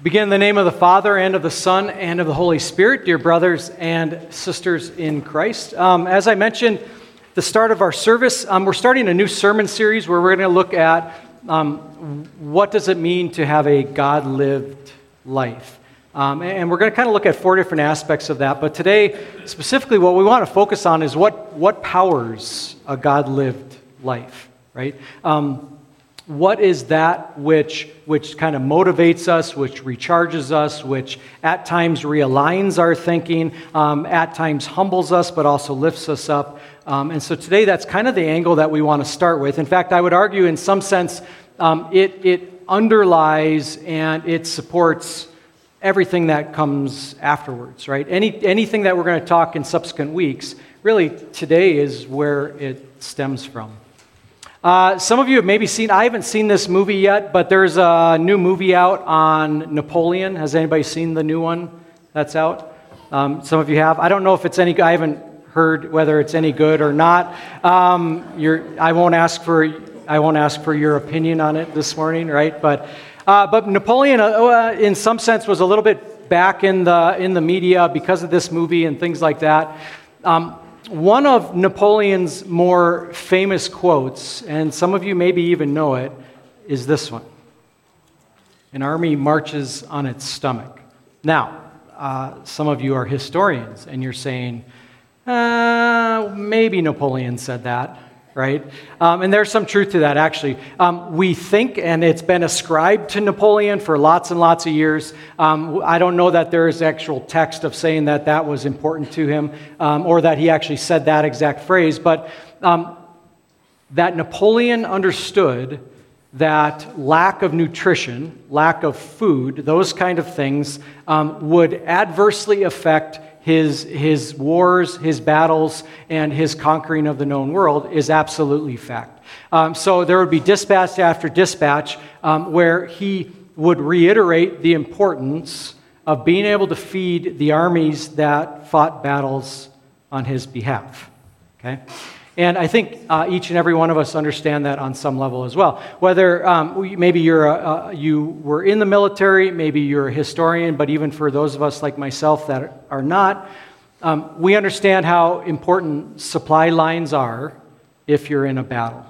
Begin in the name of the Father, and of the Son, and of the Holy Spirit, dear brothers and sisters in Christ. Um, as I mentioned, the start of our service, um, we're starting a new sermon series where we're going to look at um, what does it mean to have a God-lived life. Um, and we're going to kind of look at four different aspects of that. But today, specifically, what we want to focus on is what, what powers a God-lived life, right? What is that which, which kind of motivates us, which recharges us, which at times realigns our thinking, um, at times humbles us, but also lifts us up. Um, and so today, that's kind of the angle that we want to start with. In fact, I would argue, in some sense, um, it, it underlies and it supports everything that comes afterwards, right? Any, anything that we're going to talk in subsequent weeks, really, today is where it stems from. Uh, some of you have maybe seen, I haven't seen this movie yet, but there's a new movie out on Napoleon. Has anybody seen the new one that's out? Um, some of you have. I don't know if it's any, I haven't heard whether it's any good or not. Um, I won't ask for, I won't ask for your opinion on it this morning, right? But, uh, but Napoleon, uh, uh, in some sense, was a little bit back in the, in the media because of this movie and things like that. Um, one of Napoleon's more famous quotes, and some of you maybe even know it, is this one An army marches on its stomach. Now, uh, some of you are historians, and you're saying, uh, maybe Napoleon said that right? Um, and there's some truth to that, actually. Um, we think, and it's been ascribed to Napoleon for lots and lots of years. Um, I don't know that there is actual text of saying that that was important to him um, or that he actually said that exact phrase, but um, that Napoleon understood that lack of nutrition, lack of food, those kind of things um, would adversely affect his, his wars, his battles, and his conquering of the known world is absolutely fact. Um, so there would be dispatch after dispatch um, where he would reiterate the importance of being able to feed the armies that fought battles on his behalf. Okay? And I think uh, each and every one of us understand that on some level as well. Whether um, maybe you're a, you were in the military, maybe you're a historian, but even for those of us like myself that are not, um, we understand how important supply lines are if you're in a battle,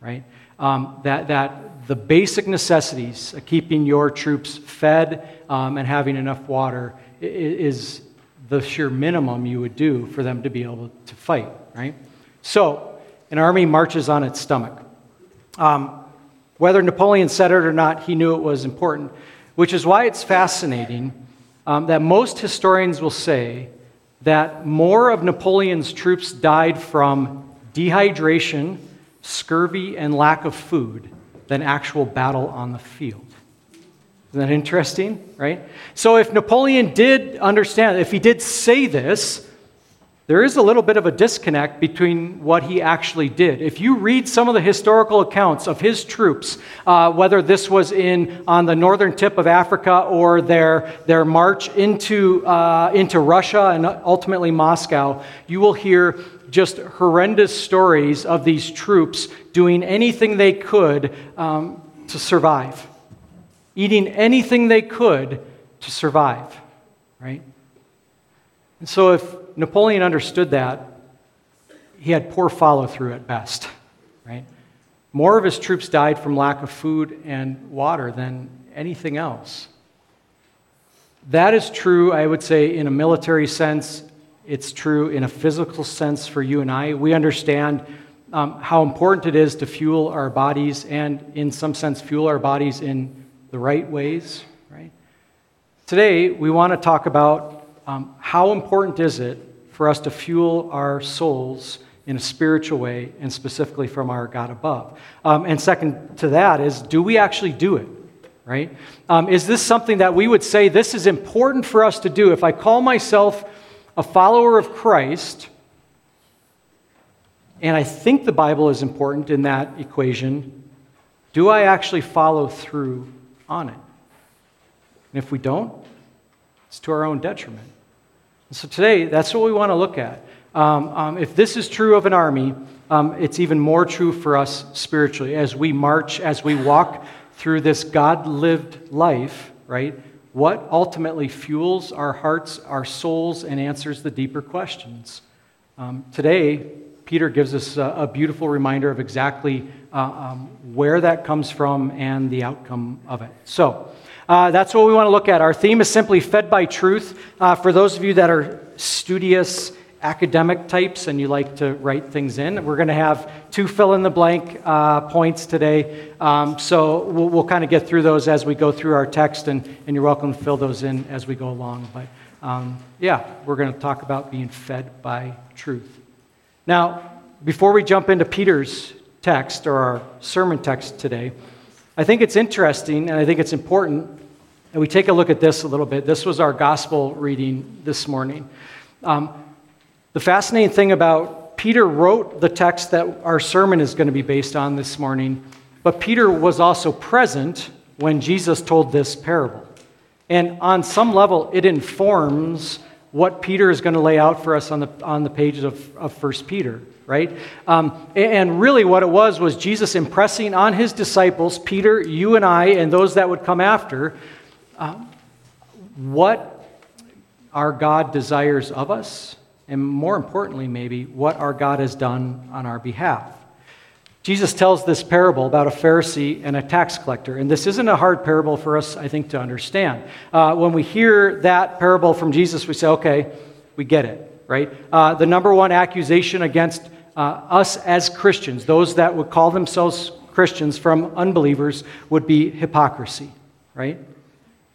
right? Um, that, that the basic necessities of keeping your troops fed um, and having enough water is the sheer minimum you would do for them to be able to fight, right? So, an army marches on its stomach. Um, whether Napoleon said it or not, he knew it was important, which is why it's fascinating um, that most historians will say that more of Napoleon's troops died from dehydration, scurvy, and lack of food than actual battle on the field. Isn't that interesting, right? So, if Napoleon did understand, if he did say this, there is a little bit of a disconnect between what he actually did. If you read some of the historical accounts of his troops, uh, whether this was in on the northern tip of Africa or their, their march into, uh, into Russia and ultimately Moscow, you will hear just horrendous stories of these troops doing anything they could um, to survive, eating anything they could to survive, right? And so if Napoleon understood that. He had poor follow through at best, right? More of his troops died from lack of food and water than anything else. That is true, I would say, in a military sense. It's true in a physical sense for you and I. We understand um, how important it is to fuel our bodies and, in some sense, fuel our bodies in the right ways, right? Today, we want to talk about um, how important is it for us to fuel our souls in a spiritual way and specifically from our God above? Um, and second to that is, do we actually do it? Right? Um, is this something that we would say this is important for us to do? If I call myself a follower of Christ, and I think the Bible is important in that equation, do I actually follow through on it? And if we don't, it's to our own detriment. And so today, that's what we want to look at. Um, um, if this is true of an army, um, it's even more true for us spiritually. As we march, as we walk through this God lived life, right? what ultimately fuels our hearts, our souls, and answers the deeper questions. Um, today, Peter gives us a, a, beautiful reminder of exactly uh, um, where that comes from and the outcome of it. So, uh, that's what we want to look at. Our theme is simply fed by truth. Uh, for those of you that are studious, academic types and you like to write things in. We're going to have two fill in the blank uh, points today. Um, so we'll, we'll kind of get through those as we go through our text, and, and you're welcome to fill those in as we go along. But um, yeah, we're going to talk about being fed by truth. Now, before we jump into Peter's text or our sermon text today, I think it's interesting and I think it's important that we take a look at this a little bit. This was our gospel reading this morning. Um, the fascinating thing about Peter wrote the text that our sermon is going to be based on this morning, but Peter was also present when Jesus told this parable. And on some level, it informs what Peter is going to lay out for us on the, on the pages of, of 1 Peter, right? Um, and really, what it was was Jesus impressing on his disciples, Peter, you and I, and those that would come after, uh, what our God desires of us and more importantly, maybe, what our God has done on our behalf. Jesus tells this parable about a Pharisee and a tax collector. And this isn't a hard parable for us, I think, to understand. Uh, when we hear that parable from Jesus, we say, okay, we get it, right? Uh, the number one accusation against uh, us as Christians, those that would call themselves Christians from unbelievers, would be hypocrisy, right?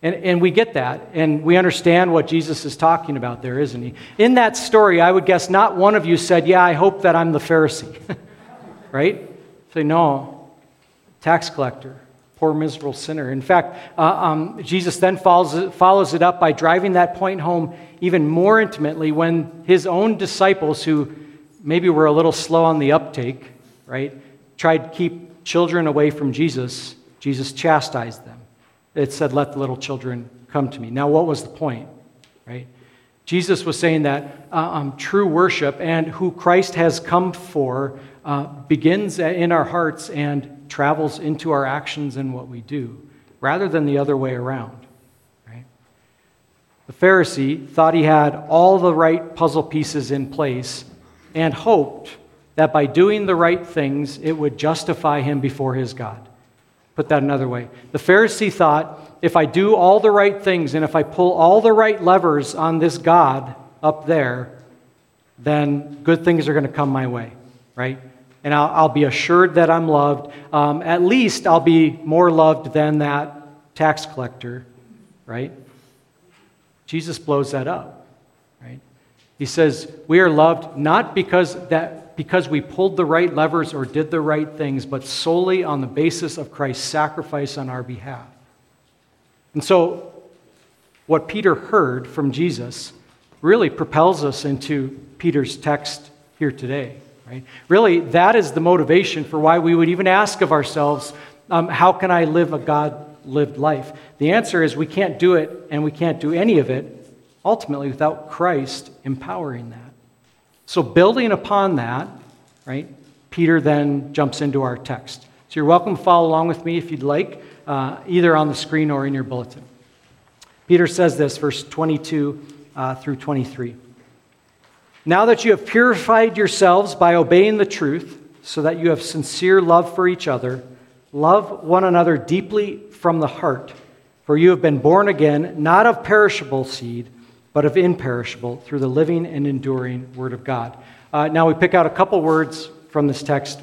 And, and we get that, and we understand what Jesus is talking about there, isn't he? In that story, I would guess not one of you said, Yeah, I hope that I'm the Pharisee. right? Say, No, tax collector, poor, miserable sinner. In fact, uh, um, Jesus then follows, follows it up by driving that point home even more intimately when his own disciples, who maybe were a little slow on the uptake, right, tried to keep children away from Jesus, Jesus chastised them it said, Let the little children come to me. Now, what was the point? Right? Jesus was saying that uh, um, true worship and who Christ has come for uh, begins in our hearts and travels into our actions and what we do, rather than the other way around. Right? The Pharisee thought he had all the right puzzle pieces in place and hoped that by doing the right things, it would justify him before his God. Put that another way. The Pharisee thought if I do all the right things and if I pull all the right levers on this God up there, then good things are going to come my way, right? And I'll, I'll be assured that I'm loved. Um, at least I'll be more loved than that tax collector, right? Jesus blows that up, right? He says, We are loved not because that because we pulled the right levers or did the right things, but solely on the basis of Christ's sacrifice on our behalf. And so, what Peter heard from Jesus really propels us into Peter's text here today. Right? Really, that is the motivation for why we would even ask of ourselves, um, How can I live a God lived life? The answer is we can't do it, and we can't do any of it ultimately without Christ empowering that. So, building upon that, right, Peter then jumps into our text. So, you're welcome to follow along with me if you'd like, uh, either on the screen or in your bulletin. Peter says this, verse 22 uh, through 23. Now that you have purified yourselves by obeying the truth, so that you have sincere love for each other, love one another deeply from the heart, for you have been born again, not of perishable seed but of imperishable through the living and enduring Word of God. Uh, now we pick out a couple words from this text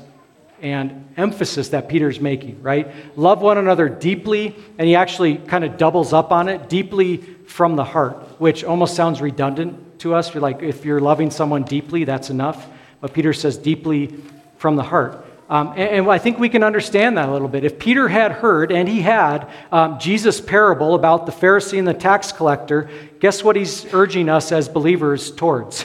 and emphasis that Peter's making, right? Love one another deeply, and he actually kind of doubles up on it deeply from the heart, which almost sounds redundant to us. You're like, if you're loving someone deeply, that's enough. But Peter says deeply from the heart. Um, and, and, I think we can understand that a little bit. If Peter had heard, and he had, um, Jesus' parable about the Pharisee and the tax collector, guess what he's urging us as believers towards?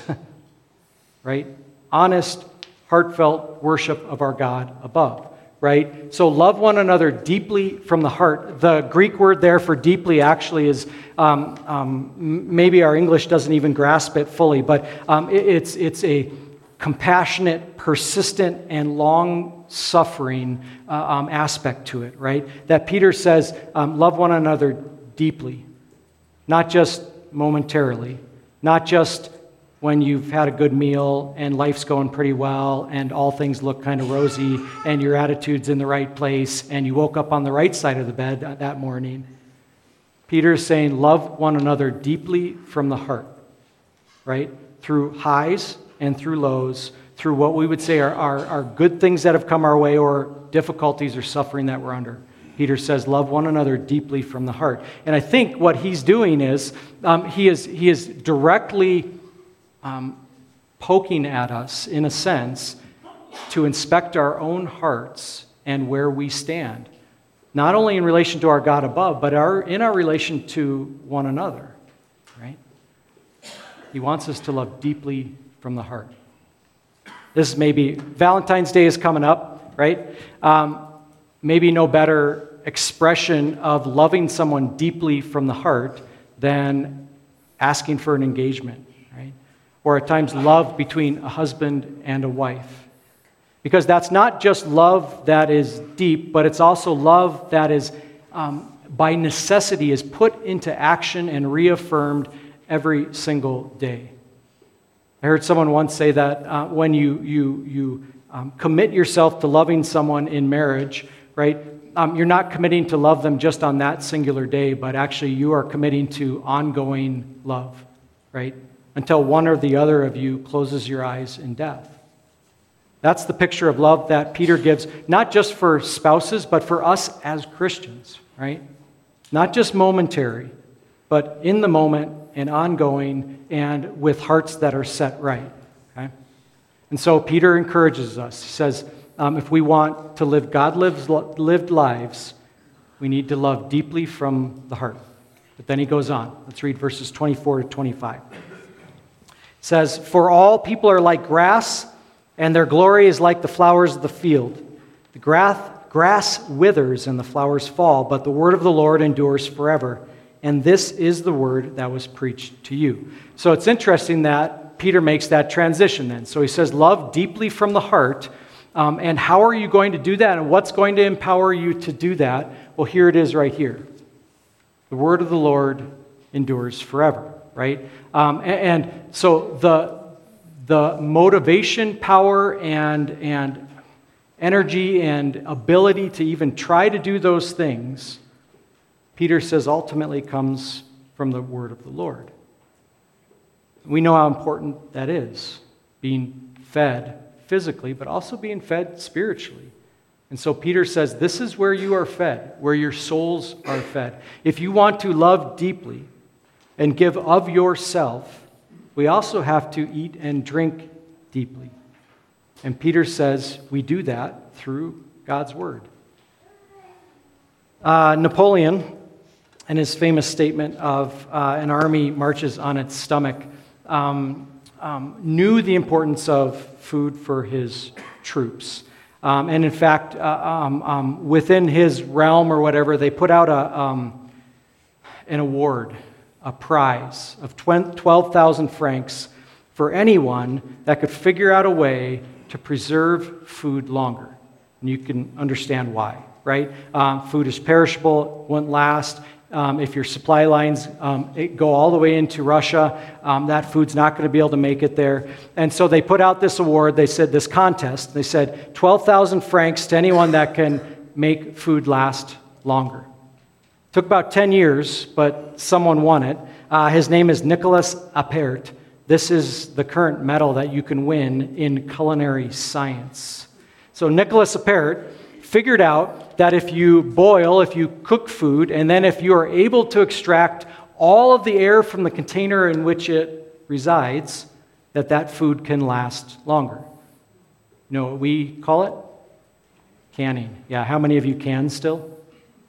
right? Honest, heartfelt worship of our God above. Right? So love one another deeply from the heart. The Greek word there for deeply actually is um, um maybe our English doesn't even grasp it fully, but um, it, it's, it's a compassionate, persistent, and long suffering uh, um, aspect to it, right? That Peter says, um, love one another deeply, not just momentarily, not just when you've had a good meal and life's going pretty well and all things look kind of rosy and your attitude's in the right place and you woke up on the right side of the bed that morning. Peter is saying, Love one another deeply from the heart, right? Through highs and through lows, through what we would say are, are, are good things that have come our way or difficulties or suffering that we're under. Peter says, Love one another deeply from the heart. And I think what he's doing is um, he, is he is directly um, poking at us, in a sense, to inspect our own hearts and where we stand not only in relation to our God above, but our, in our relation to one another, right? He wants us to love deeply from the heart. This maybe Valentine's Day is coming up, right? Um, maybe no better expression of loving someone deeply from the heart than asking for an engagement, right? Or at times, love between a husband and a wife because that's not just love that is deep, but it's also love that is, um, by necessity, is put into action and reaffirmed every single day. I heard someone once say that uh, when you, you, you um, commit yourself to loving someone in marriage, right, um, you're not committing to love them just on that singular day, but actually you are committing to ongoing love, right, until one or the other of you closes your eyes in death. That's the picture of love that Peter gives, not just for spouses, but for us as Christians, right? Not just momentary, but in the moment and ongoing and with hearts that are set right, okay? And so Peter encourages us. He says, um, if we want to live God lives, lived lives, we need to love deeply from the heart. But then he goes on. Let's read verses 24 to 25. Says, For all people are like grass and their glory is like the flowers of the field. The grass withers and the flowers fall, but the word of the Lord endures forever. And this is the word that was preached to you. So it's interesting that Peter makes that transition then. So he says, Love deeply from the heart. Um, and how are you going to do that? And what's going to empower you to do that? Well, here it is right here. The word of the Lord endures forever, right? Um, and, and so the, the motivation, power, and, and energy and ability to even try to do those things, Peter says ultimately comes from the word of the Lord. We know how important that is, being fed physically, but also being fed spiritually. And so Peter says, This is where you are fed, where your souls are fed. If you want to love deeply and give of yourself, we also have to eat and drink deeply. And Peter says we do that through God's Word. Uh, Napoleon, in his famous statement of uh, an army marches on its stomach, um, um, knew the importance of food for his troops. Um, and in fact, uh, um, um, within his realm or whatever, they put out a, um, an award a prize of 12,000 francs for anyone that could figure out a way to preserve food longer. And you can understand why, right? Um, food is perishable, won't last. Um, if your supply lines um, go all the way into Russia, um, that food's not going to be able to make it there. And so they put out this award. They said, this contest. They said, 12,000 francs to anyone that can make food last longer. Took about 10 years, but someone won it. Uh, his name is Nicolas Appert. This is the current medal that you can win in culinary science. So, Nicolas Appert figured out that if you boil, if you cook food, and then if you are able to extract all of the air from the container in which it resides, that that food can last longer. You know what we call it? Canning. Yeah, how many of you can still?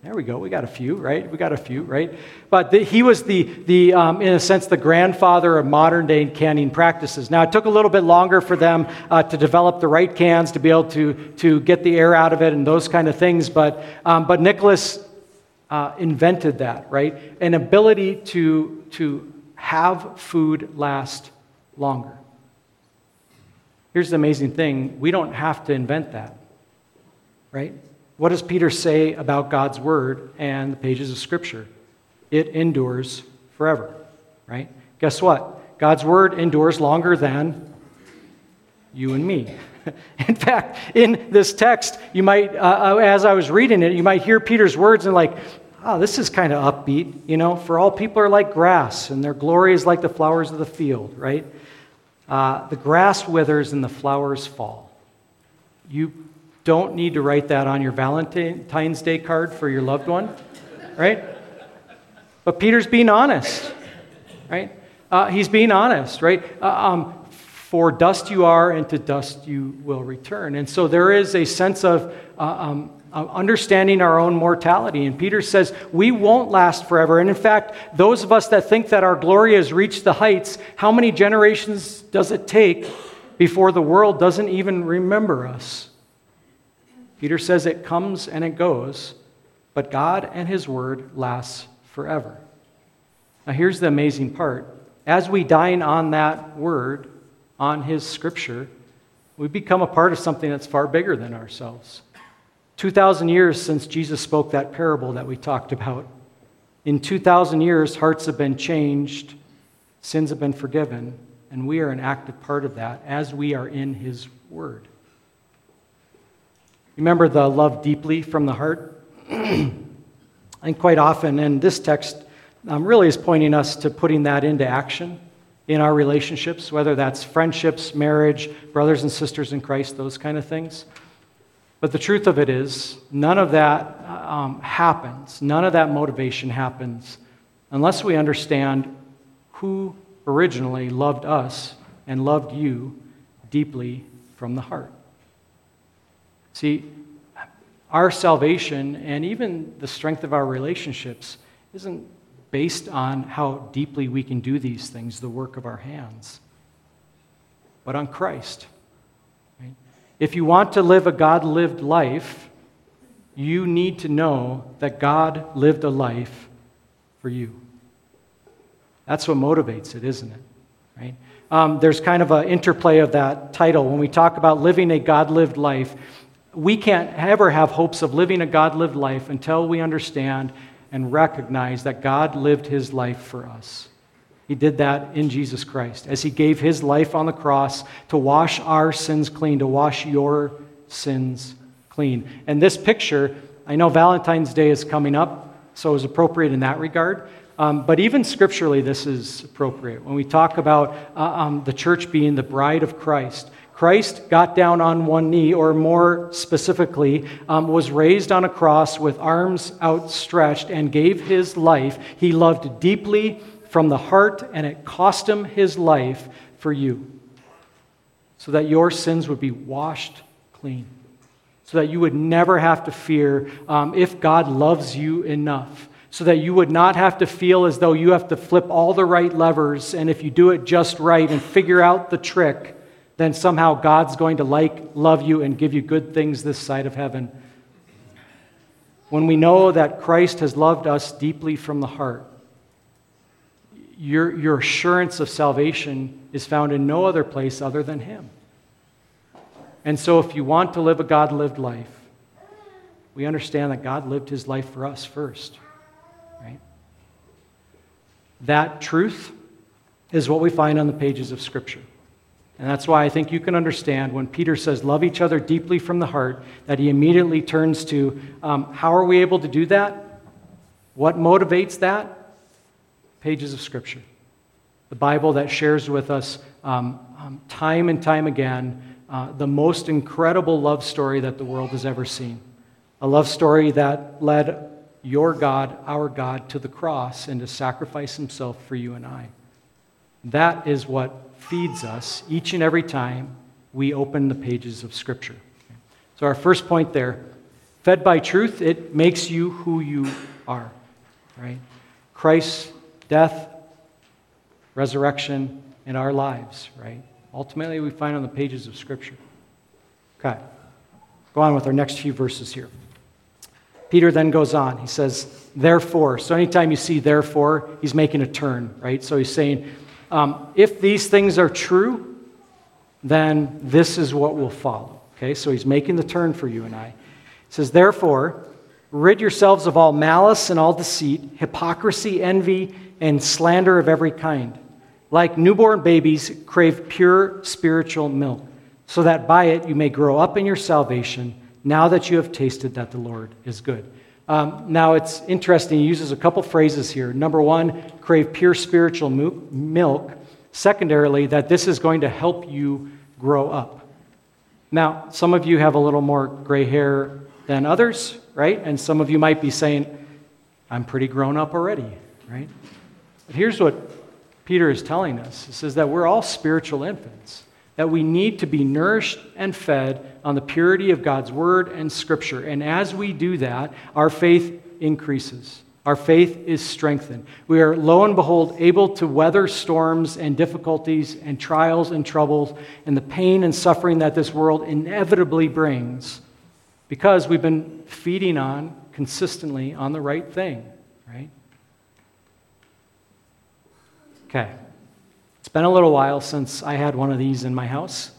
There we go. We got a few, right? We got a few, right? But the, he was the, the um, in a sense, the grandfather of modern day canning practices. Now, it took a little bit longer for them uh, to develop the right cans to be able to, to get the air out of it and those kind of things. But, um, but Nicolas uh, invented that, right? An ability to, to have food last longer. Here's the amazing thing we don't have to invent that, right? What does Peter say about God's word and the pages of Scripture? It endures forever, right? Guess what? God's word endures longer than you and me. In fact, in this text, you might, uh, uh, as I was reading it, you might hear Peter's words and like, oh, this is kind of upbeat, you know, for all people are like grass, and their glory is like the flowers of the field, right? Uh, the grass withers and the flowers fall. You don't need to write that on your Valentine's Day card for your loved one, right? But Peter's being honest, right? Uh, he's being honest, right? Uh, um, for dust you are, and to dust you will return. And so there is a sense of uh, um, understanding our own mortality. And Peter says, we won't last forever. And in fact, those of us that think that our glory has reached the heights, how many generations does it take before the world doesn't even remember us? Peter says it comes and it goes, but God and his word lasts forever. Now, here's the amazing part. As we dine on that word, on his scripture, we become a part of something that's far bigger than ourselves. 2,000 years since Jesus spoke that parable that we talked about. In 2,000 years, hearts have been changed, sins have been forgiven, and we are an active part of that as we are in His Word. Remember the love deeply from the heart? and quite often, and this text um, really is pointing us to putting that into action in our relationships, whether that's friendships, marriage, brothers and sisters in Christ, those kind of things. But the truth of it is, none of that um, happens, none of that motivation happens unless we understand who originally loved us and loved you deeply from the heart. See, our salvation and even the strength of our relationships isn't based on how deeply we can do these things, the work of our hands, but on Christ. If you want to live a God lived life, you need to know that God lived a life for you. That's what motivates it, isn't it? Right? Um, there's kind of an interplay of that title. When we talk about living a God lived life, we can't ever have hopes of living a God lived life until we understand and recognize that God lived his life for us. He did that in Jesus Christ as he gave his life on the cross to wash our sins clean, to wash your sins clean. And this picture, I know Valentine's Day is coming up, so it's appropriate in that regard. Um, but even scripturally, this is appropriate. When we talk about uh, um, the church being the bride of Christ, Christ got down on one knee, or more specifically, um, was raised on a cross with arms outstretched and gave his life. He loved deeply from the heart, and it cost him his life for you, so that your sins would be washed clean, so that you would never have to fear um, if God loves you enough, so that you would not have to feel as though you have to flip all the right levers, and if you do it just right and figure out the trick, then somehow God's going to like, love you, and give you good things this side of heaven. When we know that Christ has loved us deeply from the heart, your, your assurance of salvation is found in no other place other than Him. And so, if you want to live a God lived life, we understand that God lived His life for us first. Right? That truth is what we find on the pages of Scripture. And that's why I think you can understand when Peter says, Love each other deeply from the heart, that he immediately turns to um, how are we able to do that? What motivates that? pages of Scripture. The Bible that shares with us um, um, time and time again uh, the most incredible love story that the world has ever seen. A love story that led your God, our God, to the cross and to sacrifice himself for you and I. That is what feeds us each and every time we open the pages of Scripture. So, our first point there fed by truth, it makes you who you are, right? Christ death, resurrection in our lives, right? Ultimately, we find on the pages of Scripture. Okay. Go on with our next few verses here. Peter then goes on. He says, therefore. So anytime you see therefore, he's making a turn, right? So he's saying, um, if these things are true, then this is what will follow. Okay, so he's making the turn for you and I. He says, therefore, Rid yourselves of all malice and all deceit, hypocrisy, envy, and slander of every kind. Like newborn babies, crave pure spiritual milk, so that by it you may grow up in your salvation, now that you have tasted that the Lord is good. Um, now, it's interesting, he uses a couple phrases here. Number one, crave pure spiritual milk. Secondarily, that this is going to help you grow up. Now, some of you have a little more gray hair than others, right? And some of you might be saying, I'm pretty grown up already, right? But here's what Peter is telling us he says that we're all spiritual infants, that we need to be nourished and fed on the purity of God's word and scripture. And as we do that, our faith increases. Our faith is strengthened. We are, lo and behold, able to weather storms and difficulties and trials and troubles and the pain and suffering that this world inevitably brings because we've been feeding on consistently on the right thing, right? Okay. Been a little while since I had one of these in my house.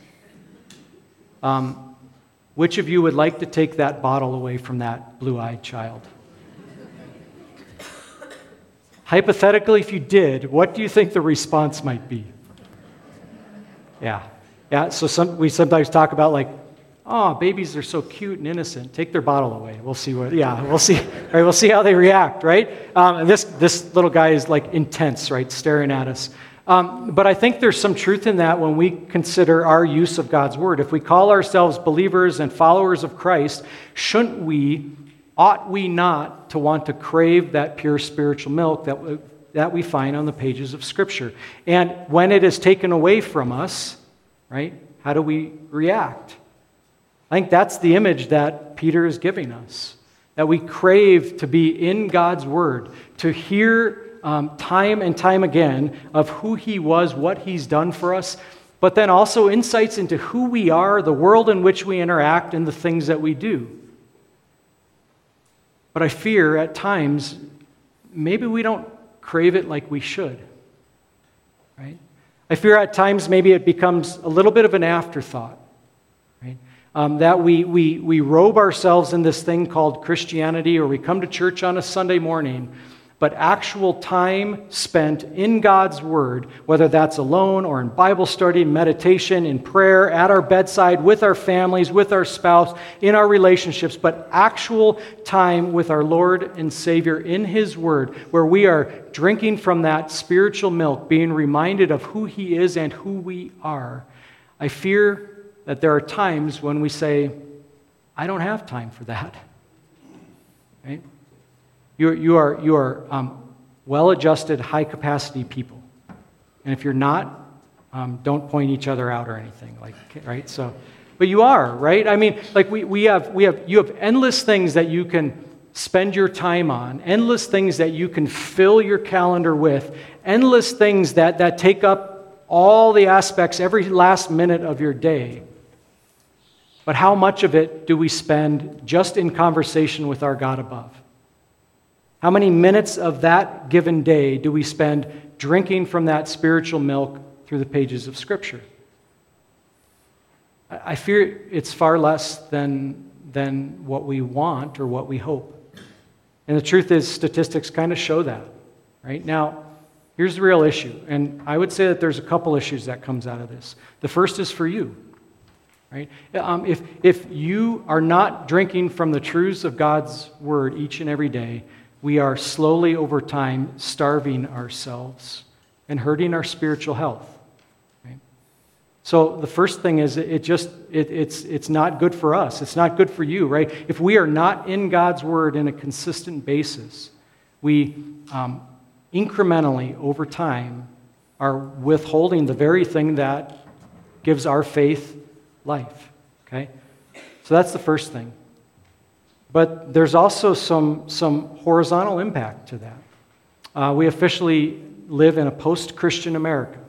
Um, which of you would like to take that bottle away from that blue eyed child? Hypothetically, if you did, what do you think the response might be? Yeah. Yeah, so some, we sometimes talk about like, oh, babies are so cute and innocent. Take their bottle away. We'll see what, yeah, we'll see, right? We'll see how they react, right? Um, and this, this little guy is like intense, right? Staring at us. Um, but I think there's some truth in that when we consider our use of God's word. If we call ourselves believers and followers of Christ, shouldn't we ought we not to want to crave that pure spiritual milk that, that we find on the pages of Scripture? And when it is taken away from us, right, how do we react? I think that's the image that Peter is giving us. That we crave to be in God's Word, to hear um, time and time again of who He was, what He's done for us, but then also insights into who we are, the world in which we interact, and the things that we do. But I fear at times maybe we don't crave it like we should. Right? I fear at times maybe it becomes a little bit of an afterthought. Right? Um, that we, we, we robe ourselves in this thing called Christianity, or we come to church on a Sunday morning, but actual time spent in God's Word, whether that's alone or in Bible study, meditation, in prayer, at our bedside, with our families, with our spouse, in our relationships, but actual time with our Lord and Savior in His Word, where we are drinking from that spiritual milk, being reminded of who He is and who we are. I fear that there are times when we say, I don't have time for that. Right? You, you are, you are um, well adjusted, high capacity people. And if you're not, um, don't point each other out or anything, like, right? So, but you are, right? I mean, like we, we have, we have, you have endless things that you can spend your time on, endless things that you can fill your calendar with, endless things that, that take up all the aspects, every last minute of your day. But how much of it do we spend just in conversation with our God above? How many minutes of that given day do we spend drinking from that spiritual milk through the pages of Scripture? I fear it's far less than, than what we want or what we hope. And the truth is, statistics kind of show that. Right? Now, here's the real issue. And I would say that there's a couple issues that comes out of this. The first is for you. Right? Um, if, if you are not drinking from the truths of God's word each and every day, we are slowly over time starving ourselves and hurting our spiritual health. Right? So the first thing is it just it, it's it's not good for us. It's not good for you, right? If we are not in God's word in a consistent basis, we um, incrementally over time are withholding the very thing that gives our faith life. Okay, so that's the first thing. But there's also some, some horizontal impact to that. Uh, we officially live in a post Christian America,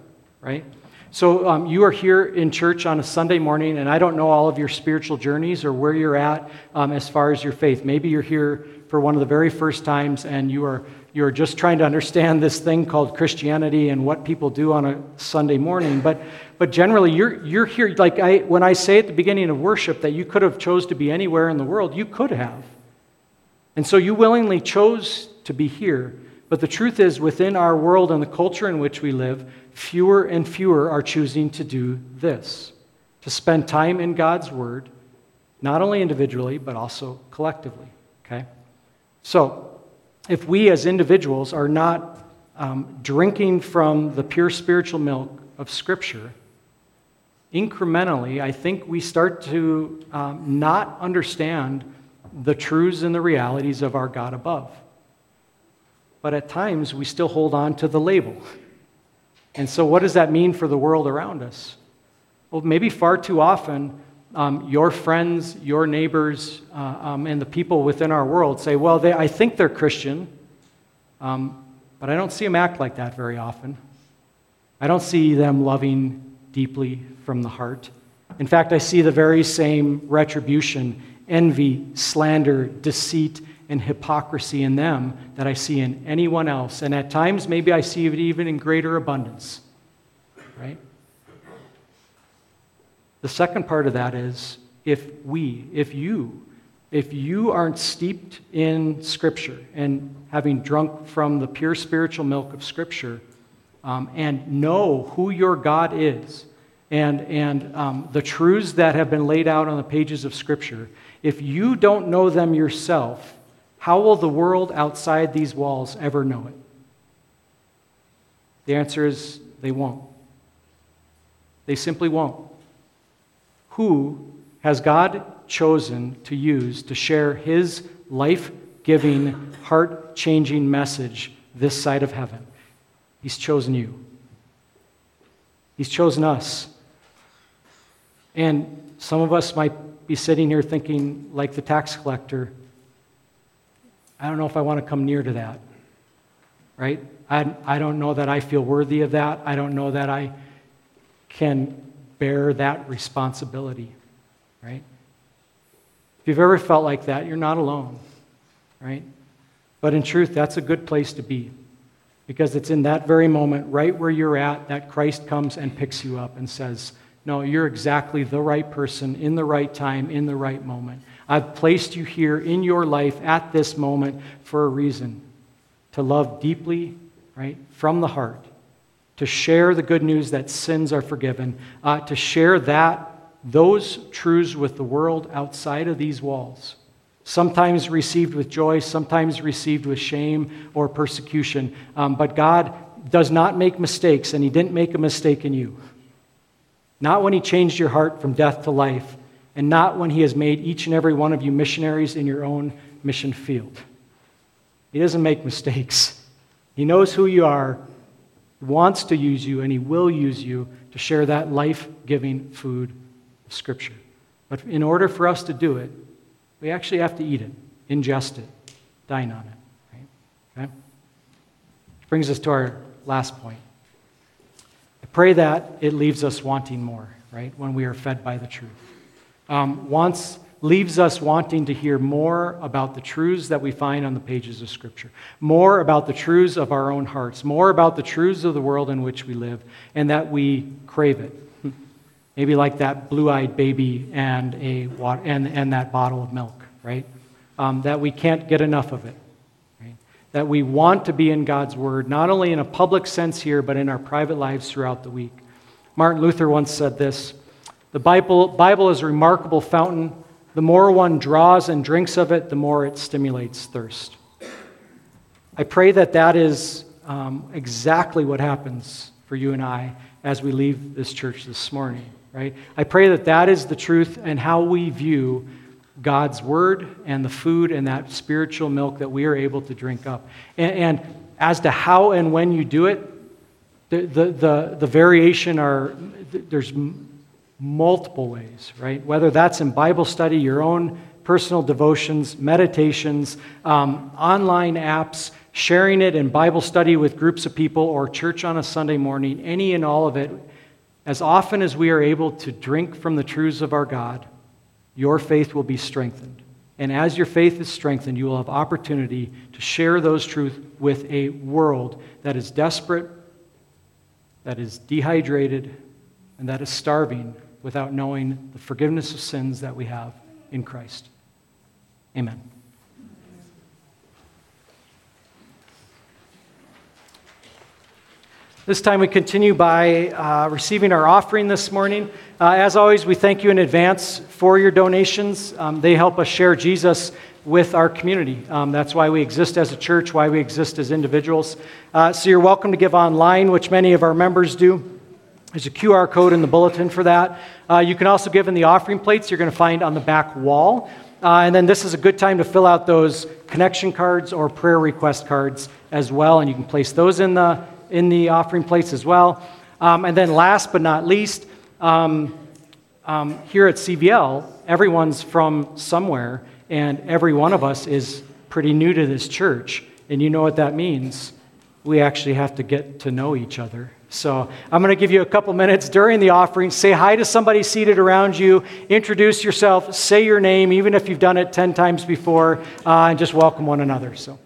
right? So um, you are here in church on a Sunday morning, and I don't know all of your spiritual journeys or where you're at um, as far as your faith. Maybe you're here for one of the very first times and you are you're just trying to understand this thing called Christianity and what people do on a Sunday morning. But, but generally, you're, you're here. Like I, when I say at the beginning of worship that you could have chose to be anywhere in the world, you could have. And so you willingly chose to be here. But the truth is, within our world and the culture in which we live, fewer and fewer are choosing to do this to spend time in God's Word, not only individually, but also collectively. Okay? So, if we as individuals are not um, drinking from the pure spiritual milk of Scripture, incrementally, I think we start to um, not understand the truths and the realities of our God above. But at times, we still hold on to the label. And so, what does that mean for the world around us? Well, maybe far too often, um, your friends, your neighbors, uh, um, and the people within our world say, Well, they, I think they're Christian, um, but I don't see them act like that very often. I don't see them loving deeply from the heart. In fact, I see the very same retribution, envy, slander, deceit, and hypocrisy in them that I see in anyone else. And at times, maybe I see it even in greater abundance. Right? The second part of that is if we, if you, if you aren't steeped in Scripture and having drunk from the pure spiritual milk of Scripture um, and know who your God is and, and um, the truths that have been laid out on the pages of Scripture, if you don't know them yourself, how will the world outside these walls ever know it? The answer is they won't. They simply won't. Who has God chosen to use to share his life giving, heart changing message this side of heaven? He's chosen you. He's chosen us. And some of us might be sitting here thinking, like the tax collector, I don't know if I want to come near to that. Right? I, I don't know that I feel worthy of that. I don't know that I can bear that responsibility. Right? If you've ever felt like that, you're not alone. Right? But in truth, that's a good place to be. Because it's in that very moment, right where you're at, that Christ comes and picks you up and says, No, you're exactly the right person in the right time, in the right moment. I've placed you here in your life at this moment for a reason to love deeply, right, from the heart, to share the good news that sins are forgiven, uh, to share that, those truths with the world outside of these walls. Sometimes received with joy, sometimes received with shame or persecution. Um, but God does not make mistakes, and He didn't make a mistake in you. Not when He changed your heart from death to life, and not when He has made each and every one of you missionaries in your own mission field. He doesn't make mistakes. He knows who you are, wants to use you, and He will use you to share that life giving food of Scripture. But in order for us to do it, we actually have to eat it, ingest it, dine on it. Right? Okay? Which brings us to our last point. I pray that it leaves us wanting more, right, when we are fed by the truth um, wants, leaves us wanting to hear more about the truths that we find on the pages of Scripture, more about the truths of our own hearts, more about the truths of the world in which we live, and that we crave it. Maybe like that blue eyed baby and, a and, and that bottle of milk, right? Um, that we can't get enough of it. That we want to be in God's Word, not only in a public sense here, but in our private lives throughout the week. Martin Luther once said this the Bible, Bible is a remarkable fountain. The more one draws and drinks of it, the more it stimulates thirst. I pray that that is um, exactly what happens for you and I as we leave this church this morning, right? I pray that that is the truth and how we view God's word and the food and that spiritual milk that we are able to drink up. And, and as to how and when you do it, the, the, the, the variation are, there's multiple ways, right? Whether that's in Bible study, your own personal devotions, meditations, um, online apps, sharing it in Bible study with groups of people, or church on a Sunday morning, any and all of it, as often as we are able to drink from the truths of our God, your faith will be strengthened. And as your faith is strengthened, you will have opportunity to share those truths with a world that is desperate, that is dehydrated, and that is starving without knowing the forgiveness of sins that we have in Christ. Amen. This time we continue by uh, receiving our offering this morning. Uh, as always, we thank you in advance for your donations. Um, they help us share Jesus with our community. Um, that's why we exist as a church, why we exist as individuals. Uh, so you're welcome to give online, which many of our members do. There's a QR code in the bulletin for that. Uh, you can also give in the offering plates you're going to find on the back wall. Uh, and then this is a good time to fill out those connection cards or prayer request cards as well. And you can place those in the in the offering plates as well. Um, and then, last but not least, um, um, here at CVL, everyone's from somewhere, and every one of us is pretty new to this church. And you know what that means? We actually have to get to know each other. So I'm going to give you a couple minutes during the offering. Say hi to somebody seated around you. Introduce yourself. Say your name, even if you've done it 10 times before, uh, and just welcome one another. So.